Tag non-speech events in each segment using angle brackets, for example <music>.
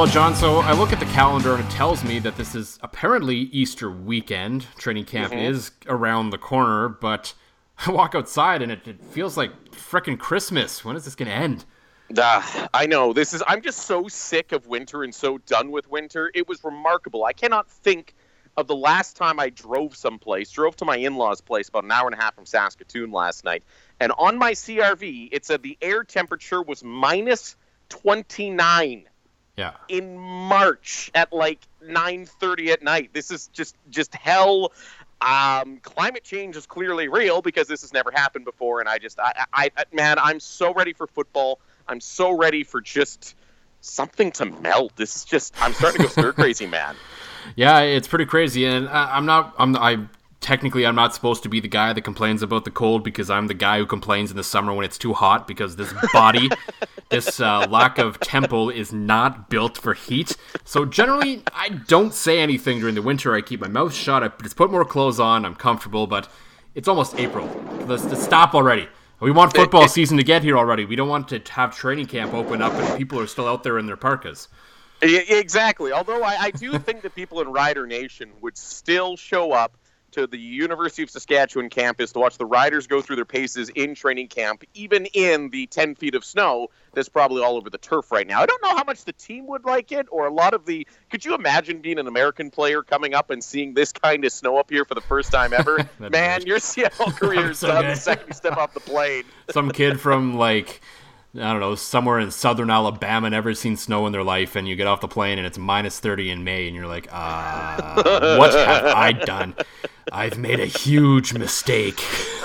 Well, John, so I look at the calendar and it tells me that this is apparently Easter weekend. Training camp Mm-hmm. is around the corner, but <laughs> I walk outside and it, it feels like frickin' Christmas. When is this going to end? Ah, I know. This is. I'm just so sick of winter and so done with winter. It was remarkable. I cannot think of the last time I drove someplace. Drove to my in-laws' place about an hour and a half from Saskatoon last night, and on my CRV it said the air temperature was minus 29 Yeah. in March at like 9:30 at night. This is just just hell. Um, climate change is clearly real because this has never happened before, and I just, I, I, I, man, I'm so ready for football. I'm so ready for just something to melt. This is just, I'm starting to go stir crazy, man. <laughs> Yeah, it's pretty crazy, and I, I'm not. I'm. I technically I'm not supposed to be the guy that complains about the cold because I'm the guy who complains in the summer when it's too hot because this body, <laughs> this uh, lack of temple is not built for heat. So generally, I don't say anything during the winter. I keep my mouth shut. I just put more clothes on. I'm comfortable, but it's almost April. Let's, let's stop already. We want football season to get here already. We don't want to have training camp open up and people are still out there in their parkas. Exactly. Although I, I do <laughs> think that people in Rider Nation would still show up to the University of Saskatchewan campus to watch the riders go through their paces in training camp, even in the 10 feet of snow that's probably all over the turf right now. I don't know how much the team would like it, or a lot of the. Could you imagine being an American player coming up and seeing this kind of snow up here for the first time ever? <laughs> Man, your CFL <laughs> career is So done the second you step off the plane. some kid from like I don't know somewhere in southern Alabama never seen snow in their life, and you get off the plane and it's minus thirty in May, and you're like, uh, what have I done? I've made a huge mistake. <laughs>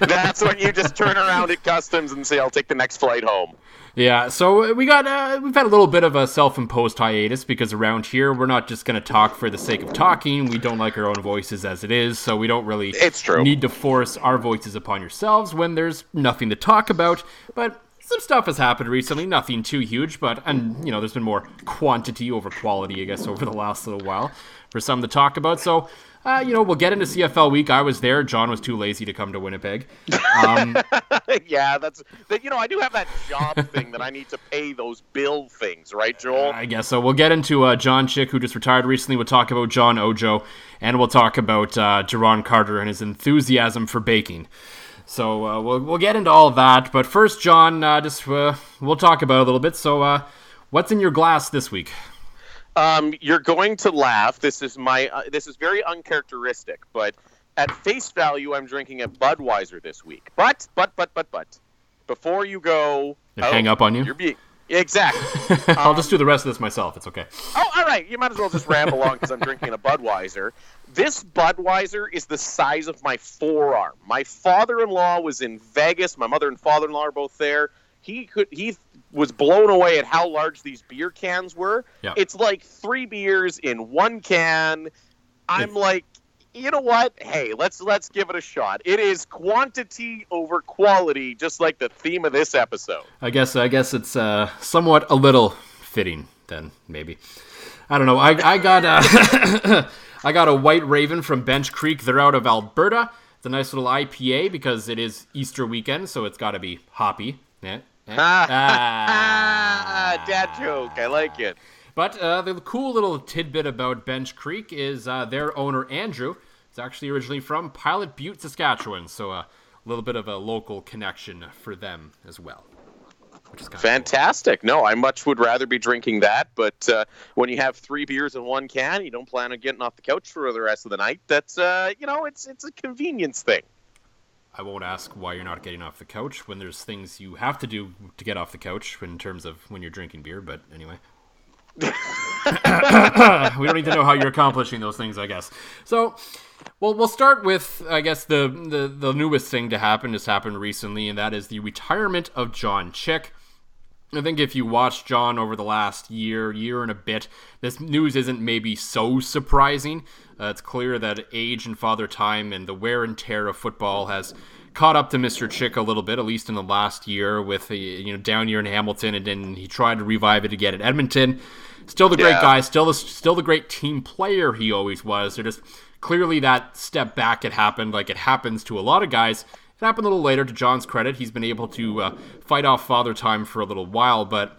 That's when you just turn around at customs and say, "I'll take the next flight home." Yeah, so we got uh, we've had a little bit of a self-imposed hiatus because around here we're not just gonna talk for the sake of talking. We don't like our own voices as it is, so we don't really It's true. need to force our voices upon yourselves when there's nothing to talk about. But some stuff has happened recently, nothing too huge, but and you know there's been more quantity over quality, I guess, <laughs> over the last little while for some to talk about. So. Uh, you know, we'll get into CFL week. I was there. John was too lazy to come to Winnipeg. Um, <laughs> yeah, that's that. You know, I do have that job <laughs> thing that I need to pay those bill things, right, Joel? I guess so. We'll get into uh, John Chick, who just retired recently. We'll talk about John Ojo, and we'll talk about uh, Duron Carter and his enthusiasm for baking. So uh, we'll we'll get into all that. But first, John, uh, just uh, we'll talk about it a little bit. So, uh, what's in your glass this week? Um, you're going to laugh. This is my. Uh, this is very uncharacteristic, but at face value, I'm drinking a Budweiser this week. But, but, but, but, but, before you go, They hang up on you? You're being exactly. <laughs> I'll just do um, the rest of this myself. It's okay. Oh, all right. You might as well just ramble on because I'm drinking a Budweiser. This Budweiser is the size of my forearm. My father-in-law was in Vegas. My mother and father-in-law are both there. He could. He was blown away at how large these beer cans were. Yeah. It's like three beers in one can. I'm like, you know what? Hey, let's let's give it a shot. It is quantity over quality, just like the theme of this episode. I guess I guess it's uh, somewhat a little fitting then maybe. I don't know. I I got uh, <coughs> I got a White Raven from Bench Creek. They're out of Alberta. It's a nice little IPA because it is Easter weekend, so it's got to be hoppy. Eh, eh. <laughs> Ah, dad joke. I like it. But uh, the cool little tidbit about Bench Creek is uh, their owner Andrew is actually originally from Pilot Butte, Saskatchewan. So uh, a little bit of a local connection for them as well. Which is kind of Fantastic. No, I much would rather be drinking that. But uh, when you have three beers in one can, you don't plan on getting off the couch for the rest of the night. That's uh, you know, it's it's a convenience thing. I won't ask why you're not getting off the couch when there's things you have to do to get off the couch in terms of when you're drinking beer, but anyway. <laughs> we don't need to know how you're accomplishing those things, I guess. So, well, we'll start with, I guess, the, the, the newest thing to happen just happened recently, and that is the retirement of John Chick. I think if you watched John over the last year, year and a bit, this news isn't maybe so surprising. Uh, it's clear that age and father time and the wear and tear of football has caught up to Mr. Chick a little bit, at least in the last year, with the you know down year in Hamilton, and then he tried to revive it again at Edmonton. Still the great Yeah. guy, still the still the great team player he always was. They're just clearly that step back had happened, like it happens to a lot of guys. It happened a little later. To John's credit, he's been able to uh, fight off father time for a little while, but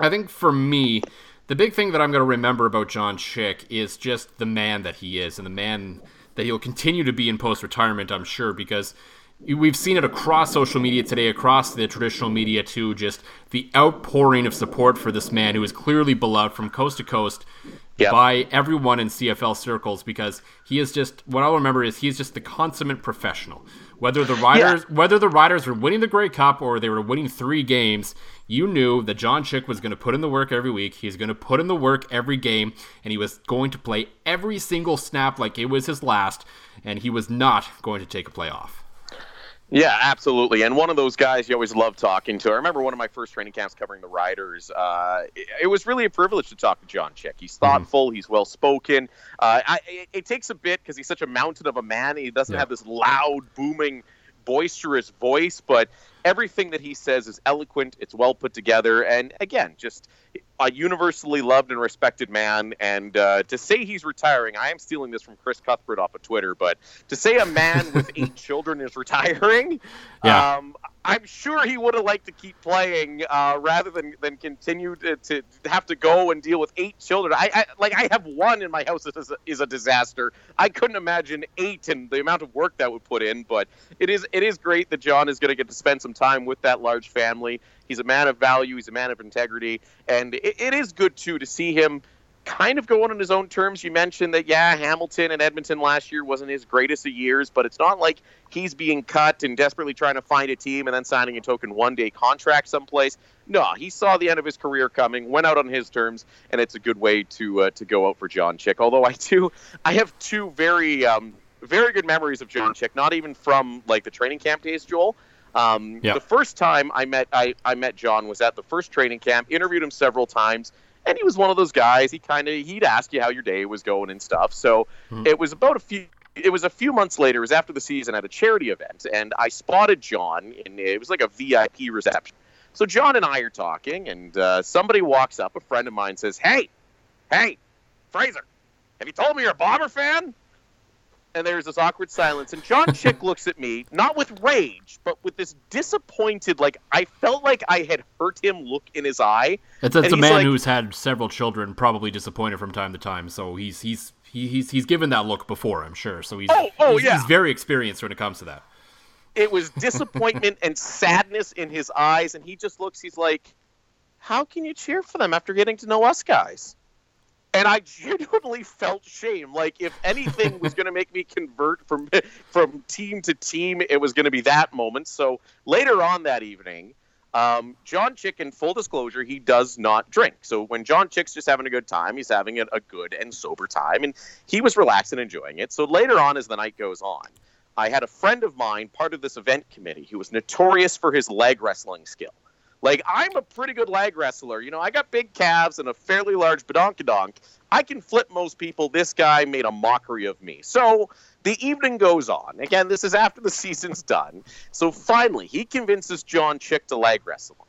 I think for me, the big thing that I'm going to remember about John Chick is just the man that he is and the man that he'll continue to be in post retirement, I'm sure, because we've seen it across social media today, across the traditional media too, just the outpouring of support for this man who is clearly beloved from coast to coast yep. by everyone in CFL circles because he is just what I'll remember is he's just the consummate professional. Whether the riders yeah. whether the riders were winning the Grey Cup or they were winning three games, you knew that John Chick was going to put in the work every week. He's going to put in the work every game, and he was going to play every single snap like it was his last, and he was not going to take a play off. Yeah, absolutely. And one of those guys you always love talking to. I remember one of my first training camps covering the Riders. Uh, it, it, was really a privilege to talk to John Chick. He's mm-hmm. thoughtful. Mm-hmm. He's well spoken. Uh, it, it, takes a bit because he's such a mountain of a man. He doesn't yeah. have this loud, booming, boisterous voice, but everything that he says is eloquent. It's well put together, and again, just a universally loved and respected man. And uh, to say he's retiring, I am stealing this from Chris Cuthbert off of Twitter, but to say a man with <laughs> eight children is retiring, yeah. um, I'm sure he would have liked to keep playing uh, rather than, than continue to, to, have to go and deal with eight children. I, I like I have one in my house that is a, is a disaster. I couldn't imagine eight and the amount of work that would put in. But it is it is great that John is going to get to spend some time with that large family. He's a man of value. He's a man of integrity, and it, it is good too to see him kind of going on his own terms. You mentioned that, yeah, Hamilton and Edmonton last year wasn't his greatest of years, but it's not like he's being cut and desperately trying to find a team and then signing a token one day contract someplace. No, he saw the end of his career coming, went out on his terms, and it's a good way to uh, to go out for John Chick. Although I do, I have two very um, very good memories of John Chick, not even from like the training camp days, Joel. Um, The first time I met I, I met John was at the first training camp. Interviewed him several times and he was one of those guys. He kind of he'd ask you how your day was going and stuff. So mm-hmm. it was about a few. It was a few months later. It was after the season at a charity event, and I spotted John, and it was like a VIP reception. So John and I are talking, and uh, somebody walks up. A friend of mine says, "Hey, hey, Fraser, have you told me you're a Bomber fan?" And there's this awkward silence. And John <laughs> Chick looks at me, not with rage, but with this disappointed, like I felt like I had hurt him look in his eye. It's, a man like, who's had several children, probably disappointed from time to time. So he's he's he, he's he's given that look before, I'm sure. So he's oh, oh he's, yeah. he's very experienced when it comes to that. It was disappointment and sadness in his eyes, and he just looks. He's like, "How can you cheer for them after getting to know us guys?" and I genuinely felt shame. Like if anything was going to make convert from <laughs> from team to team, it was going to be that moment. So later on that evening, um, John Chick, in full disclosure, he does not drink. So when John Chick's just having a good time, he's having a, a good and sober time, and he was relaxed and enjoying it. So later on, as the night goes on, I had a friend of mine, part of this event committee, who was notorious for his leg wrestling skill. Like I'm a pretty good leg wrestler. You know, I got big calves and a fairly large badonkadonk. I can flip most people. This guy made a mockery of me. So the evening goes on. Again, this is after the <laughs> season's done. So finally, he convinces John Chick to leg wrestle him.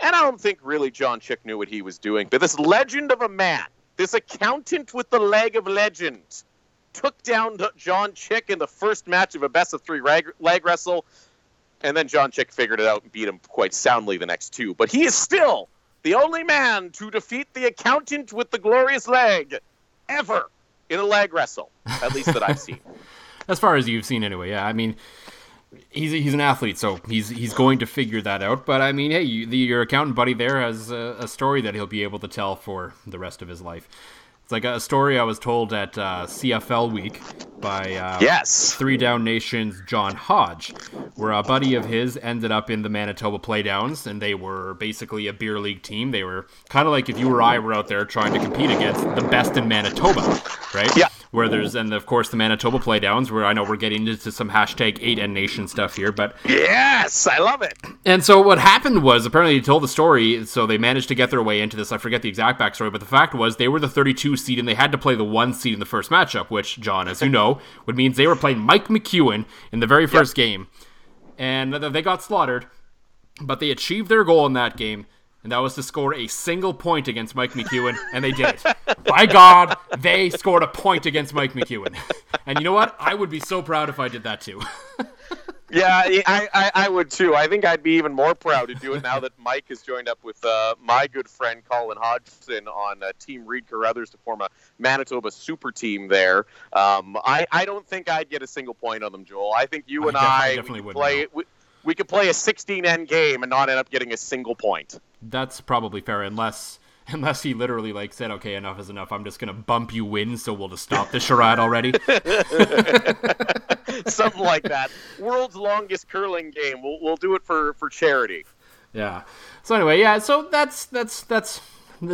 And I don't think really John Chick knew what he was doing. But this legend of a man, this accountant with the leg of legend, took down John Chick in the first match of a best of three leg wrestle and then John Chick figured it out and beat him quite soundly the next two. But he is still the only man to defeat the accountant with the glorious leg ever in a leg wrestle, at least that I've seen. <laughs> as far as you've seen, anyway. Yeah, I mean, he's he's an athlete, so he's he's going to figure that out. But I mean, hey, you, the, your accountant buddy there has a, a story that he'll be able to tell for the rest of his life. It's like a story I was told at uh, CFL Week by uh, yes Three Down Nation's John Hodge, where a buddy of his ended up in the Manitoba Playdowns, and they were basically a beer league team. They were kind of like if you or I were out there trying to compete against the best in Manitoba, right? Yeah where there's and of course the Manitoba playdowns where I know we're getting into some hashtag eight and nation stuff here, but yes, I love it. And so what happened was apparently he told the story, so they managed to get their way into this. I forget the exact backstory, but the fact was they were the 32 seed and they had to play the one seed in the first matchup, which John, as you know, would means they were playing Mike McEwen in the very first yep. game, and they got slaughtered, but they achieved their goal in that game and that was to score a single point against Mike McEwen, and they did it. By God, they scored a point against Mike McEwen. <laughs> And you know what? I would be so proud if I did that too. <laughs> Yeah, I, I, I, would too. I think I'd be even more proud to do it now that Mike has joined up with uh, my good friend Colin Hodgson on uh, Team Reid Carruthers to form a Manitoba super team there. Um, I, I don't think I'd get a single point on them, Joel. I think you and I, definitely, we play we, we could play a 16 end game and not end up getting a single point. That's probably fair, unless unless he literally like said, "Okay, enough is enough. I'm just gonna bump you in, so we'll just stop the charade already." <laughs> <laughs> Something like that. World's longest curling game. We'll we'll do it for for charity. Yeah. So anyway, yeah. So that's that's that's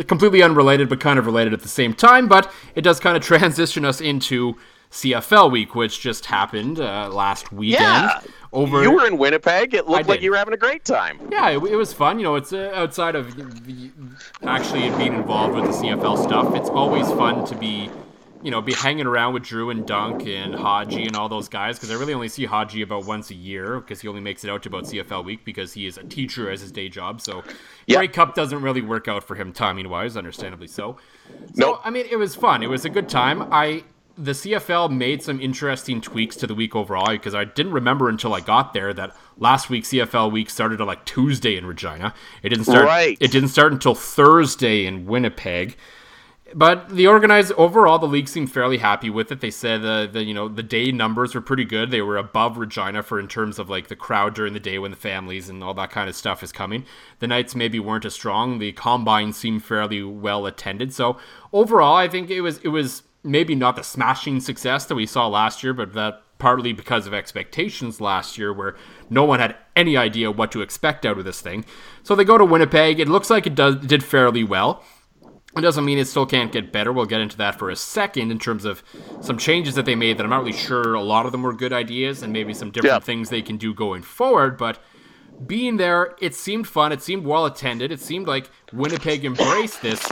completely unrelated, but kind of related at the same time. But it does kind of transition us into CFL week, which just happened uh, last weekend. Yeah. Over, you were in Winnipeg. It looked like you were having a great time. Yeah, it, it was fun. You know, it's uh, outside of the, actually being involved with the CFL stuff. It's always fun to be, you know, be hanging around with Drew and Dunk and Haji and all those guys because I really only see Haji about once a year because he only makes it out to about CFL week because he is a teacher as his day job. So yep. Grey Cup doesn't really work out for him timing wise, understandably so. So nope. I mean, it was fun. It was a good time. I the CFL made some interesting tweaks to the week overall because I didn't remember until I got there that last week CFL week started on like Tuesday in Regina. It didn't start. Right. It didn't start until Thursday in Winnipeg. But the organized overall, the league seemed fairly happy with it. They said uh, the you know the day numbers were pretty good. They were above Regina for in terms of like the crowd during the day when the families and all that kind of stuff is coming. The nights maybe weren't as strong. The combine seemed fairly well attended. So overall, I think it was it was maybe not the smashing success that we saw last year, but that partly because of expectations last year where no one had any idea what to expect out of this thing. So they go to Winnipeg. It looks like it does did fairly well. It doesn't mean it still can't get better. We'll get into that for a second in terms of some changes that they made that I'm not really sure a lot of them were good ideas and maybe some different things they can do going forward, but being there, it seemed fun. It seemed well attended. It seemed like Winnipeg embraced this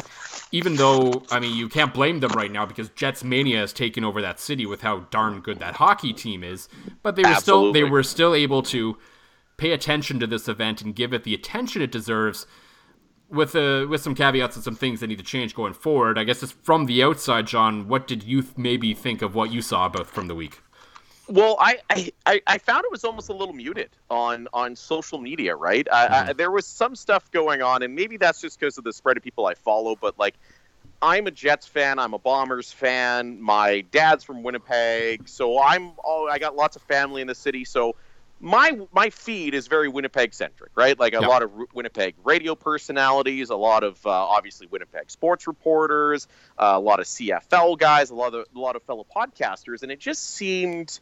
even though I mean you can't blame them right now because Jets mania has taken over that city with how darn good that hockey team is. But they were Absolutely. still they were still able to pay attention to this event and give it the attention it deserves. With uh, with some caveats and some things that need to change going forward. I guess just from the outside, John, what did you th- maybe think of what you saw both from the week? Well, I, I, I found it was almost a little muted on, on social media, right? Mm-hmm. I, there was some stuff going on, and maybe that's just because of the spread of people I follow, but like, I'm a Jets fan. I'm a Bombers fan. My dad's from Winnipeg, so I'm. Oh, I got lots of family in the city, so my my feed is very Winnipeg centric, right? Like a lot of Winnipeg radio personalities, a lot of uh, obviously Winnipeg sports reporters, uh, a lot of CFL guys, a lot of a lot of fellow podcasters, and it just seemed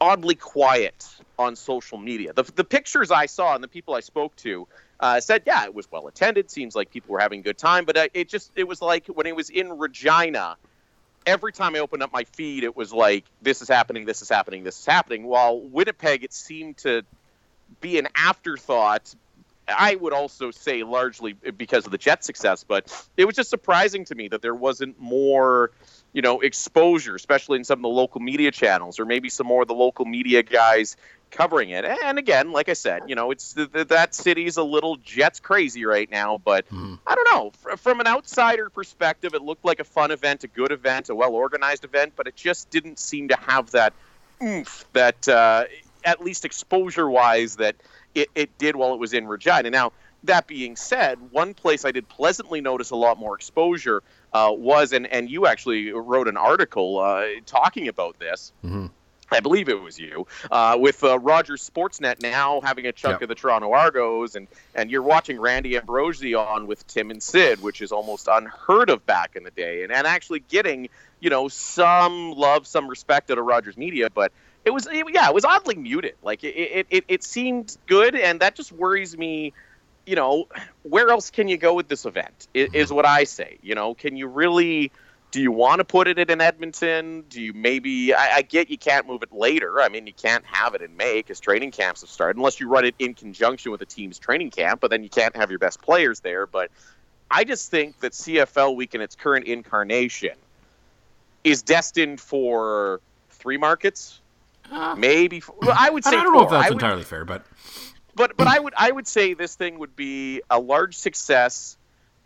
oddly quiet on social media. The, the pictures I saw and the people I spoke to uh, said, yeah, it was well attended. Seems like people were having a good time, but uh, it just it was like when it was in Regina. Every time I opened up my feed, it was like this is happening, this is happening, this is happening. While Winnipeg, it seemed to be an afterthought. I would also say largely because of the Jet success, but it was just surprising to me that there wasn't more you know, exposure, especially in some of the local media channels, or maybe some more of the local media guys covering it. And again, like I said, you know, it's that city's a little Jets crazy right now. But mm. I don't know. From an outsider perspective, it looked like a fun event, a good event, a well organized event, but it just didn't seem to have that oomph that, uh, at least exposure wise, that it, it did while it was in Regina. Now, that being said, one place I did pleasantly notice a lot more exposure uh, was, and, and you actually wrote an article uh, talking about this. Mm-hmm. I believe it was you, uh, with uh, Rogers Sportsnet now having a chunk yep. of the Toronto Argos, and, and you're watching Randy Ambrosie on with Tim and Sid, which is almost unheard of back in the day, and, and actually getting you know some love, some respect out of Rogers Media, but it was yeah, it was oddly muted. Like it, it, it, it seemed good, and that just worries me you know, where else can you go with this event? Is, is what I say. You know, can you really? Do you want to put it in Edmonton? Do you maybe? I, I get you can't move it later. I mean, you can't have it in May because training camps have started, unless you run it in conjunction with a team's training camp. But then you can't have your best players there. But I just think that CFL Week in its current incarnation is destined for three markets, uh, maybe. Four, well, I would say. I don't four. know if that's would, entirely fair, but but but I would I would say this thing would be a large success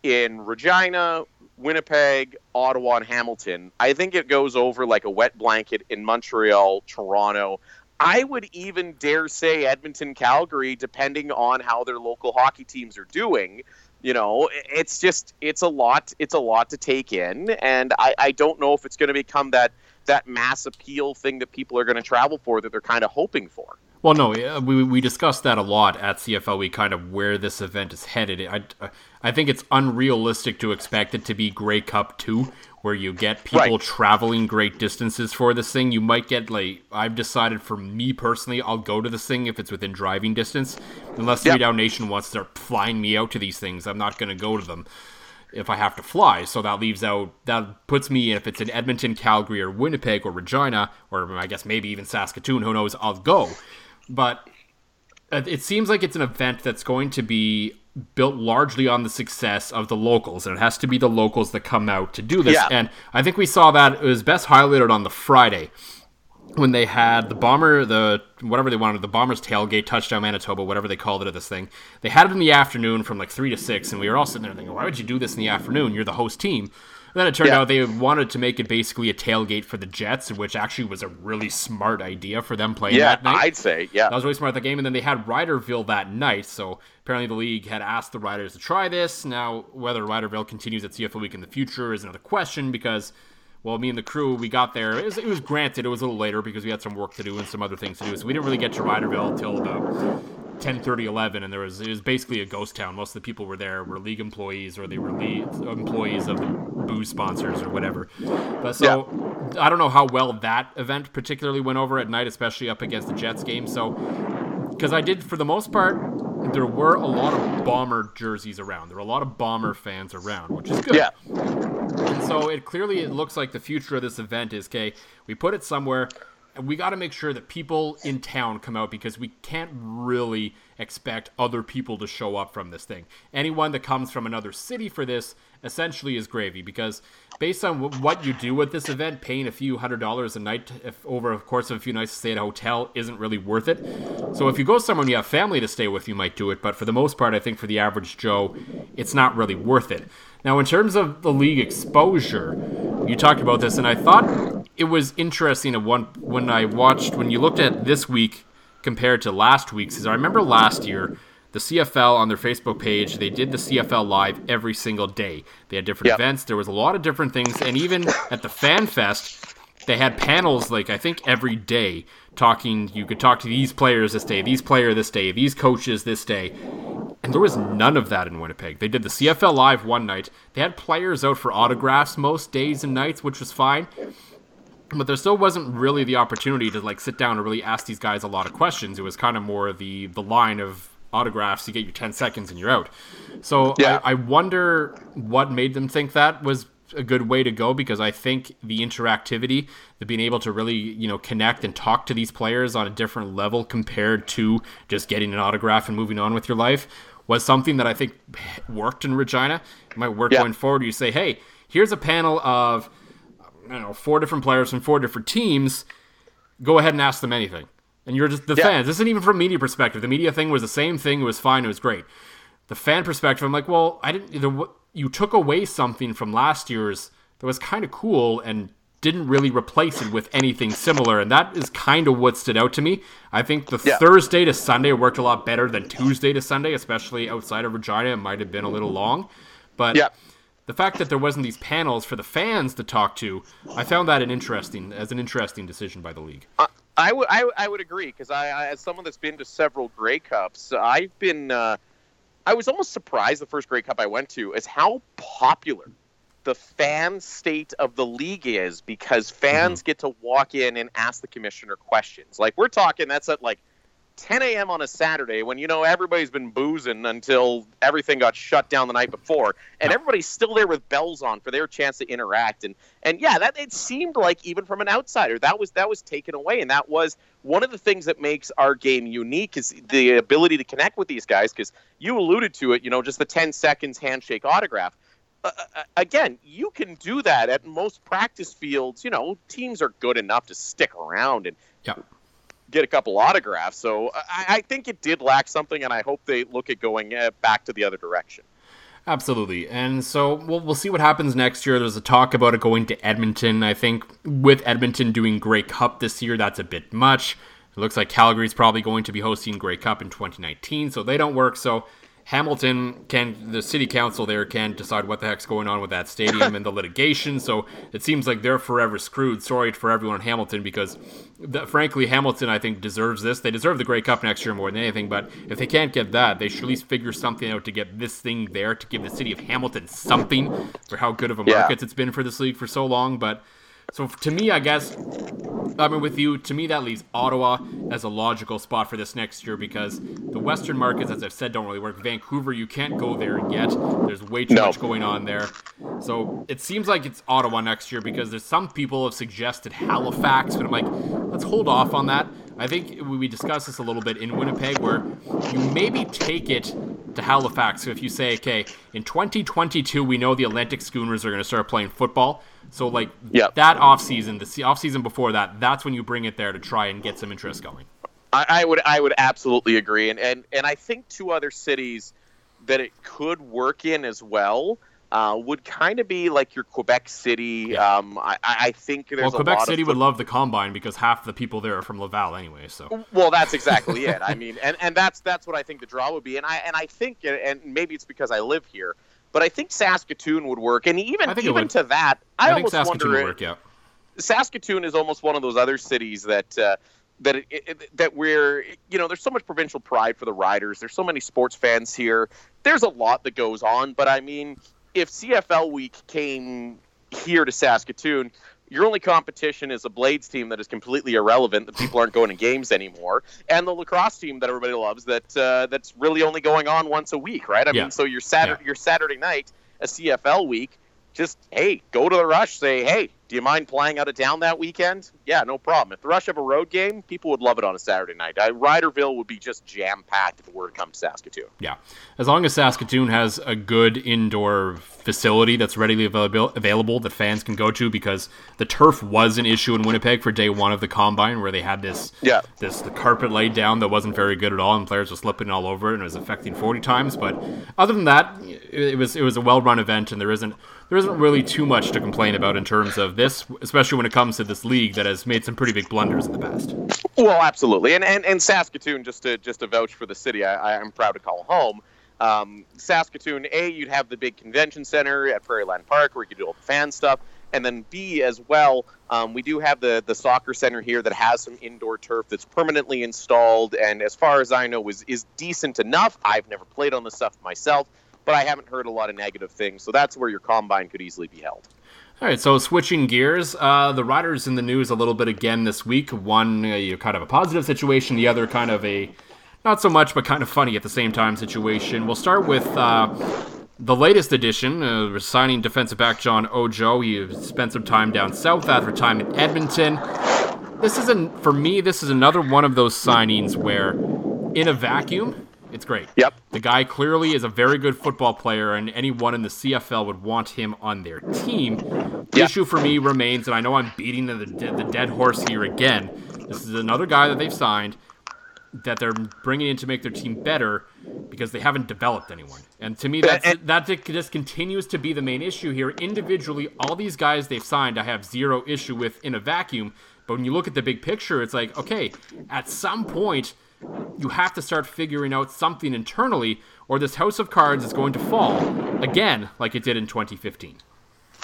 in Regina, Winnipeg, Ottawa, and Hamilton. I think it goes over like a wet blanket in Montreal, Toronto. I would even dare say Edmonton, Calgary, depending on how their local hockey teams are doing. You know, it's just it's a lot. It's a lot to take in, and I, I don't know if it's going to become that that mass appeal thing that people are going to travel for that they're kind of hoping for. Well, no, we, we discussed that a lot at CFL. We kind of where this event is headed. I, I think it's unrealistic to expect it to be Grey Cup 2, where you get people right. traveling great distances for this thing. You might get, like, I've decided for me personally, I'll go to this thing if it's within driving distance. Unless Three yep. Down Nation wants to start flying me out to these things, I'm not going to go to them if I have to fly. So that leaves out that puts me if it's in Edmonton, Calgary, or Winnipeg or Regina, or I guess maybe even Saskatoon. Who knows? I'll go. But uh, it seems like it's an event that's going to be built largely on the success of the locals, and it has to be the locals that come out to do this. Yeah. And I think we saw that it was best highlighted on the Friday when they had the bomber, the whatever they wanted, the bombers tailgate, touchdown Manitoba, whatever they called it at this thing. They had it in the afternoon from like three to six, and we were all sitting there thinking, why would you do this in the afternoon? You're the host team. Then it turned yeah. out they wanted to make it basically a tailgate for the Jets, which actually was a really smart idea for them playing yeah, that night. I'd say, yeah. That was really smart, the game. And then they had Riderville that night, so apparently the league had asked the Riders to try this. Now, whether Riderville continues at CFL Week in the future is another question because – well, me and the crew, we got there. It was, it was, granted, it was a little later because we had some work to do and some other things to do. So we didn't really get to Riderville until about 10, 30, 11. And there was, it was basically a ghost town. Most of the people were there were league employees or they were league, employees of the booze sponsors or whatever. But so yeah. I don't know how well that event particularly went over at night, especially up against the Jets game. So, because I did, for the most part, there were a lot of bomber jerseys around. There were a lot of bomber fans around, which is good. Yeah. And so it clearly it looks like the future of this event is okay. We put it somewhere, we got to make sure that people in town come out because we can't really expect other people to show up from this thing. Anyone that comes from another city for this essentially is gravy because based on w- what you do with this event, paying a few hundred dollars a night if, over a course of a few nights to stay at a hotel isn't really worth it. So if you go somewhere and you have family to stay with, you might do it. But for the most part, I think for the average Joe, it's not really worth it. Now, in terms of the league exposure, you talked about this, and I thought it was interesting. One when I watched when you looked at this week compared to last week's, is I remember last year the CFL on their Facebook page, they did the CFL live every single day. They had different yep. events. There was a lot of different things, and even at the Fan Fest, they had panels like I think every day talking. You could talk to these players this day, these player this day, these coaches this day. And there was none of that in Winnipeg. They did the CFL Live one night. They had players out for autographs most days and nights, which was fine. But there still wasn't really the opportunity to like sit down and really ask these guys a lot of questions. It was kind of more the the line of autographs. You get your ten seconds and you're out. So yeah. I, I wonder what made them think that was a good way to go because I think the interactivity, the being able to really, you know, connect and talk to these players on a different level compared to just getting an autograph and moving on with your life was something that I think worked in Regina. It might work yeah. going forward. You say, hey, here's a panel of I don't know four different players from four different teams. Go ahead and ask them anything, and you're just the yeah. fans. This isn't even from media perspective. The media thing was the same thing. It was fine. It was great. The fan perspective, I'm like, well, I didn't. The, you took away something from last year's that was kind of cool and didn't really replace it with anything similar, and that is kind of what stood out to me. I think the yeah. Thursday to Sunday worked a lot better than Tuesday to Sunday, especially outside of Regina. It might have been a little long, but yeah. the fact that there wasn't these panels for the fans to talk to, I found that an interesting as an interesting decision by the league. Uh, I would I, I would agree because I, I, as someone that's been to several Grey Cups, I've been. Uh, I was almost surprised the first Grey Cup I went to is how popular the fan state of the league is because fans mm-hmm. get to walk in and ask the commissioner questions. Like we're talking, that's at like 10 a.m. on a Saturday when you know everybody's been boozing until everything got shut down the night before, and everybody's still there with bells on for their chance to interact. And and yeah, that it seemed like even from an outsider that was that was taken away, and that was one of the things that makes our game unique is the ability to connect with these guys. Because you alluded to it, you know, just the 10 seconds handshake autograph uh, uh, again, you can do that at most practice fields. You know, teams are good enough to stick around and yeah. Get a couple autographs. So I, I, think it did lack something, and I hope they look at going uh, back to the other direction. Absolutely. And so we'll, we'll see what happens next year. There's a talk about it going to Edmonton. I think with Edmonton doing Grey Cup this year, that's a bit much. It looks like Calgary's probably going to be hosting Grey Cup in 2019, so they don't work. So Hamilton can the city council there can decide what the heck's going on with that stadium and the <laughs> litigation. So it seems like they're forever screwed. Sorry for everyone in Hamilton because, the, frankly, Hamilton I think deserves this. They deserve the Grey Cup next year more than anything. But if they can't get that, they should at least figure something out to get this thing there to give the city of Hamilton something for how good of a market yeah. it's been for this league for so long. But so to me, I guess, I mean, with you, to me, that leaves Ottawa as a logical spot for this next year because the Western markets, as I've said, don't really work. Vancouver, you can't go there yet. There's way too no. much going on there. So it seems like it's Ottawa next year because there's some people have suggested Halifax, but I'm like, let's hold off on that. I think we discussed this a little bit in Winnipeg where you maybe take it to Halifax. So if you say, okay, in 2022, we know the Atlantic Schooners are going to start playing football. So like yep. that off season, the off season before that, that's when you bring it there to try and get some interest going. I, I would I would absolutely agree, and and and I think two other cities that it could work in as well uh, would kind of be like your Quebec City. Yeah. Um, I, I think there's well, Quebec City of... would love the combine because half the people there are from Laval anyway. So well, that's exactly it. I mean, and, and that's that's what I think the draw would be, and I and I think, and maybe it's because I live here, but I think Saskatoon would work, and even even to that, I, I almost Saskatoon wonder. Would work, yeah. Saskatoon is almost one of those other cities that. Uh, that it, it, that we're you know there's so much provincial pride for the riders there's so many sports fans here there's a lot that goes on but i mean if CFL week came here to Saskatoon, your only competition is a Blades team that is completely irrelevant. That people aren't going to games anymore, and the lacrosse team that everybody loves. That uh, that's really only going on once a week, right? I yeah. mean, so your Saturday yeah. your Saturday night, a CFL week, just hey, go to the Rush, say hey, do you mind playing out of town that weekend? Yeah, no problem. If the Rush have a road game, people would love it on a Saturday night. Uh, Riderville would be just jam packed if it were to come to Saskatoon. Yeah, as long as Saskatoon has a good indoor facility that's readily available, available that fans can go to, because the turf was an issue in Winnipeg for day one of the combine, where they had this yeah. this the carpet laid down that wasn't very good at all, and players were slipping all over it, and it was affecting forty times. But other than that, it was it was a well run event, and there isn't there isn't really too much to complain about in terms of this, especially when it comes to this league that has made some pretty big blunders in the past. Well, absolutely, and and, and Saskatoon, just to just to vouch for the city, I, I'm proud to call home. Um, Saskatoon, a you'd have the big convention center at Prairieland Park where you could do all the fan stuff, and then B as well, um, we do have the the soccer center here that has some indoor turf that's permanently installed, and as far as I know, is is decent enough. I've never played on the stuff myself, but I haven't heard a lot of negative things. So that's where your combine could easily be held. All right, so switching gears, uh, the Riders in the news a little bit again this week. One, uh, you kind of a positive situation, the other kind of a not so much, but kind of funny at the same time situation. We'll start with uh, the latest addition, uh, signing defensive back John Ojo. He spent some time down south after time in Edmonton. This is a, for me, this is another one of those signings where, in a vacuum, it's great. Yep. The guy clearly is a very good football player, and anyone in the CFL would want him on their team. The yep. issue for me remains, and I know I'm beating the, the dead horse here again. This is another guy that they've signed that they're bringing in to make their team better because they haven't developed anyone. And to me, that's, that just continues to be the main issue here. Individually, all these guys they've signed, I have zero issue with in a vacuum. But when you look at the big picture, it's like, okay, at some point, you have to start figuring out something internally, or this house of cards is going to fall again, like it did in 2015.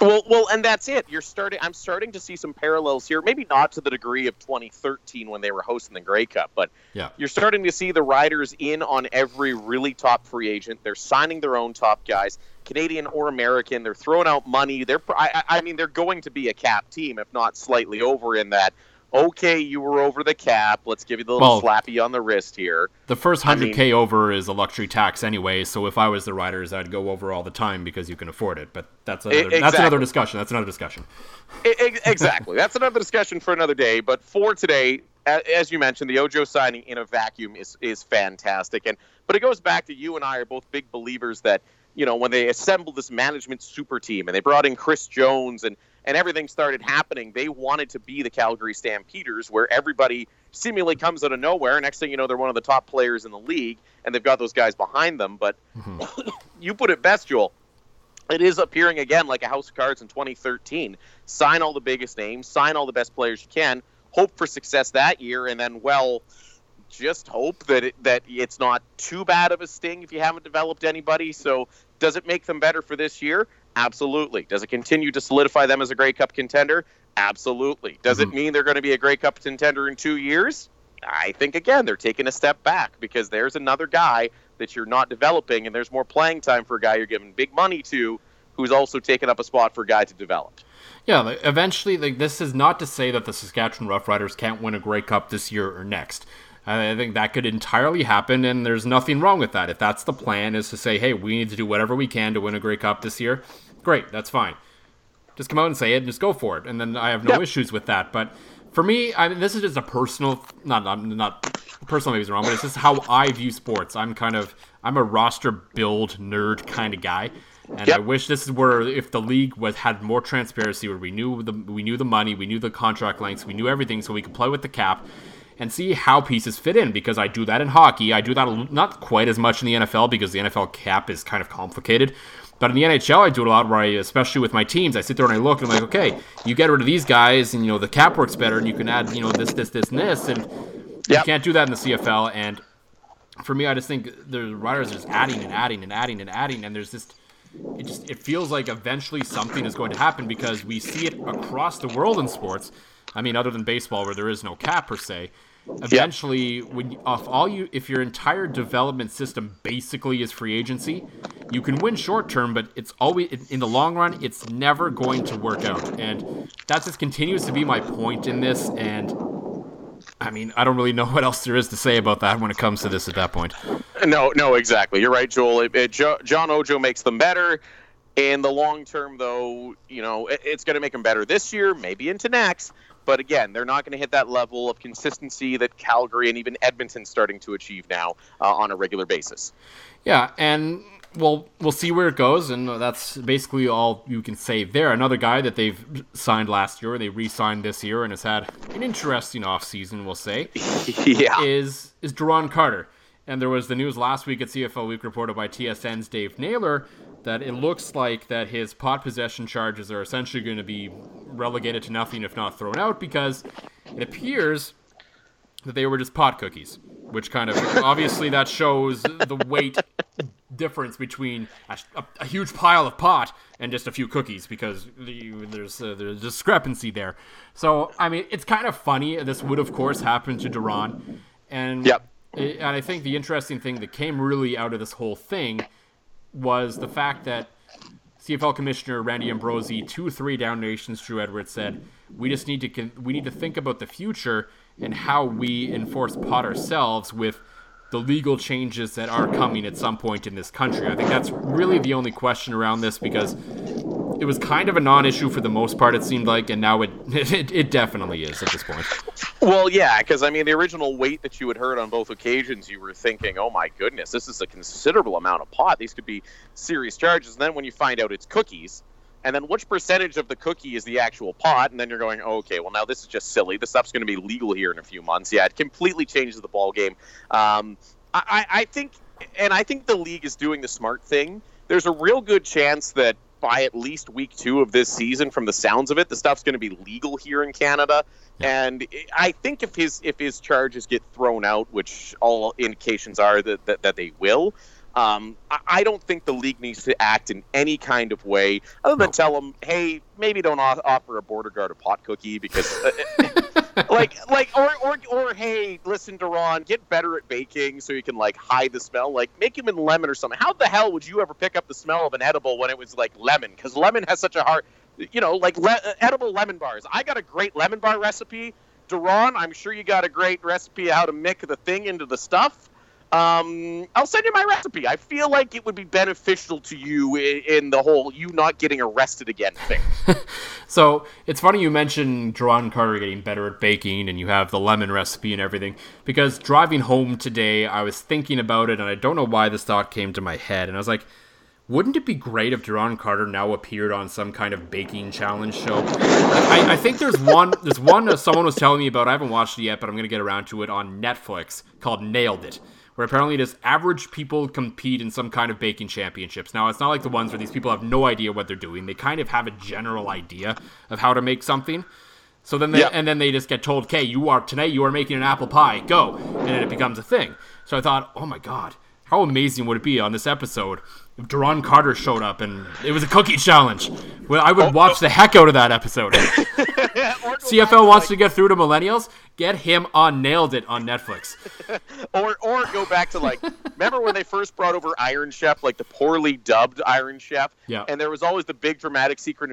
Well, well, and that's it. You're starting. I'm starting to see some parallels here. Maybe not to the degree of 2013 when they were hosting the Grey Cup, but yeah. you're starting to see the Riders in on every really top free agent. They're signing their own top guys, Canadian or American. They're throwing out money. They're, I, I mean, they're going to be a cap team, if not slightly over in that okay, you were over the cap. Let's give you the little well, slappy on the wrist here. The first 100K I mean, over is a luxury tax anyway, so if I was the Riders, I'd go over all the time because you can afford it. But that's another, exactly. that's another discussion. That's another discussion. exactly. that's another discussion for another day. But for today, as you mentioned, the Ojo signing in a vacuum is, is fantastic. And But it goes back to you and I are both big believers that, you know, when they assembled this management super team and they brought in Chris Jones and – and everything started happening, they wanted to be the Calgary Stampeders, where everybody seemingly comes out of nowhere. Next thing you know, they're one of the top players in the league, and they've got those guys behind them. But mm-hmm. <coughs> you put it best, Joel. It is appearing again like a house of cards in 2013. Sign all the biggest names, sign all the best players you can. hope for success that year, and then well, just hope that it, that it's not too bad of a sting if you haven't developed anybody. So does it make them better for this year? Absolutely. Does it continue to solidify them as a Grey Cup contender? Absolutely. Does mm-hmm. it mean they're going to be a Grey Cup contender in two years? I think again they're taking a step back because there's another guy that you're not developing, and there's more playing time for a guy you're giving big money to, who's also taking up a spot for a guy to develop. Yeah, eventually, like this is not to say that the Saskatchewan Roughriders can't win a Grey Cup this year or next. I think that could entirely happen, and there's nothing wrong with that. If that's the plan, is to say, hey, we need to do whatever we can to win a Grey Cup this year, great, that's fine. Just come out and say it, and just go for it, and then I have no yep. issues with that. But for me, I mean, this is just a personal, not not, not personal maybe wrong, but it's just how I view sports. I'm kind of I'm a roster build nerd kind of guy. And yep. I wish this is where if the league was had more transparency, where we knew the we knew the money, we knew the contract lengths, we knew everything, so we could play with the cap and see how pieces fit in because I do that in hockey. I do that not quite as much in the NFL because the NFL cap is kind of complicated. But in the NHL, I do it a lot where I, especially with my teams, I sit there and I look and I'm like, okay, you get rid of these guys and, you know, the cap works better and you can add, you know, this, this, this, and this. And yep. you can't do that in the CFL. And for me, I just think the riders are just adding and adding and adding and adding. And there's just, it just, it feels like eventually something is going to happen because we see it across the world in sports. I mean, other than baseball where there is no cap per se eventually when off all you if your entire development system basically is free agency you can win short term but it's always in the long run it's never going to work out. And that just continues to be my point in this and i mean i don't really know what else there is to say about that when it comes to this at that point. No no exactly. You're right joel. It, it, john ojo makes them better. In the long term though you know it, it's going to make them better this year maybe into next but again, they're not going to hit that level of consistency that Calgary and even Edmonton's starting to achieve now uh, on a regular basis. Yeah, and well, we'll see where it goes, and that's basically all you can say there. Another guy that they've signed last year, they re-signed this year, and has had an interesting offseason, we'll say, <laughs> yeah. is is Duron Carter. And there was the news last week at CFL Week reported by TSN's Dave Naylor that it looks like that his pot possession charges are essentially going to be relegated to nothing if not thrown out because it appears that they were just pot cookies which kind of obviously that shows the weight difference between a, a, a, huge pile of pot and just a few cookies because the, there's there's a discrepancy there. So I mean, it's kind of funny. This would of course happen to Duron, and yep. And I think the interesting thing that came really out of this whole thing was the fact that CFL Commissioner Randy Ambrosie, two three down nations, Drew Edwards said, "We just need to we need to think about the future and how we enforce pot ourselves with the legal changes that are coming at some point in this country." I think that's really the only question around this because it was kind of a non-issue for the most part. It seemed like, and now it <laughs> it, it definitely is at this point. Well, yeah, because I mean, the original weight that you had heard on both occasions, you were thinking, "Oh my goodness, this is a considerable amount of pot. These could be serious charges." And then when you find out it's cookies, and then which percentage of the cookie is the actual pot, and then you're going, oh, "Okay, well now this is just silly. This stuff's going to be legal here in a few months." Yeah, it completely changes the ball game. Um, I, I think, and I think the league is doing the smart thing. There's a real good chance that by at least week two of this season, from the sounds of it, the stuff's going to be legal here in Canada. Yeah. And I think if his if his charges get thrown out, which all indications are that that, that they will, um, I, don't think the league needs to act in any kind of way other than no. tell them, hey, maybe don't offer a border guard a pot cookie because, <laughs> <laughs> <laughs> like, like, or, or, or, hey, listen, Duron, get better at baking so you can like hide the smell. Like, make him in lemon or something. How the hell would you ever pick up the smell of an edible when it was like lemon? Because lemon has such a hard, you know, like le- uh, edible lemon bars. I got a great lemon bar recipe. Duron, I'm sure you got a great recipe how to mix the thing into the stuff. Um, I'll send you my recipe. I feel like it would be beneficial to you in, in the whole you not getting arrested again thing. <laughs> so it's funny you mentioned Duron Carter getting better at baking, and you have the lemon recipe and everything. Because driving home today, I was thinking about it, and I don't know why this thought came to my head, and I was like. Wouldn't it be great if Duron Carter now appeared on some kind of baking challenge show? I, I think there's one. There's one. Someone was telling me about. I haven't watched it yet, but I'm gonna get around to it on Netflix called Nailed It where apparently just average people compete in some kind of baking championships. Now, it's not like the ones where these people have no idea what they're doing. They kind of have a general idea of how to make something. So then they Yeah. and then they just get told, "Okay, you are tonight. You are making an apple pie. Go!" And then it becomes a thing. So I thought, "Oh my god, how amazing would it be on this episode if Duron Carter showed up and it was a cookie challenge?" Well, I would Oh, watch oh. the heck out of that episode. <laughs> Or go back CFL wants like- to get through to millennials. Get him on Nailed It on Netflix. <laughs> or or go back to like remember when they first brought over Iron Chef, like the poorly dubbed Iron Chef, Yeah. and there was always the big dramatic secret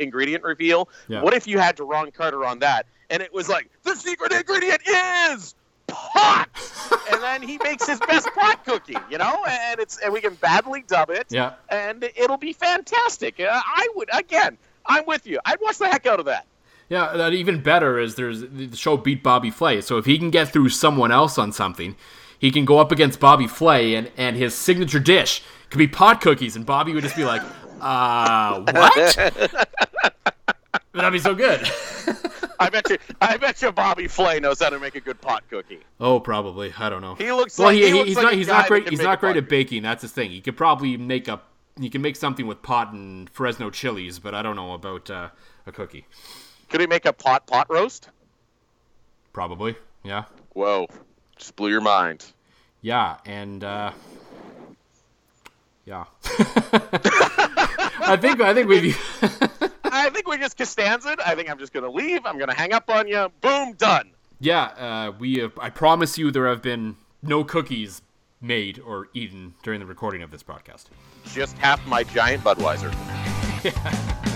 ingredient reveal. Yeah. What if you had Duron Carter on that, and it was like the secret ingredient is pot, <laughs> and then he makes his best pot cookie, you know, and it's and we can badly dub it, Yeah. and it'll be fantastic. Uh, I would again, I'm with you. I'd watch the heck out of that. Yeah, that even better is there's the show beat Bobby Flay. So if he can get through someone else on something, he can go up against Bobby Flay and, and his signature dish could be pot cookies, and Bobby would just be like, <laughs> uh, what? <laughs> That'd be so good. I bet you, I bet you, Bobby Flay knows how to make a good pot cookie. oh, probably. I don't know. He looks well, like- he, he looks he's like not he's not great. He's not great at baking. That's his thing. He could probably make a he can make something with pot and Fresno chilies, but I don't know about uh, a cookie. Could he make a pot pot roast? Probably. Yeah. Whoa, just blew your mind. Yeah, and uh, yeah. <laughs> I think I think we <laughs> I think we just Costanza. I think I'm just gonna leave. I'm gonna hang up on you. Boom, done. yeah uh, we have, I promise you there have been no cookies made or eaten during the recording of this podcast. Just half my giant Budweiser. Yeah. <laughs>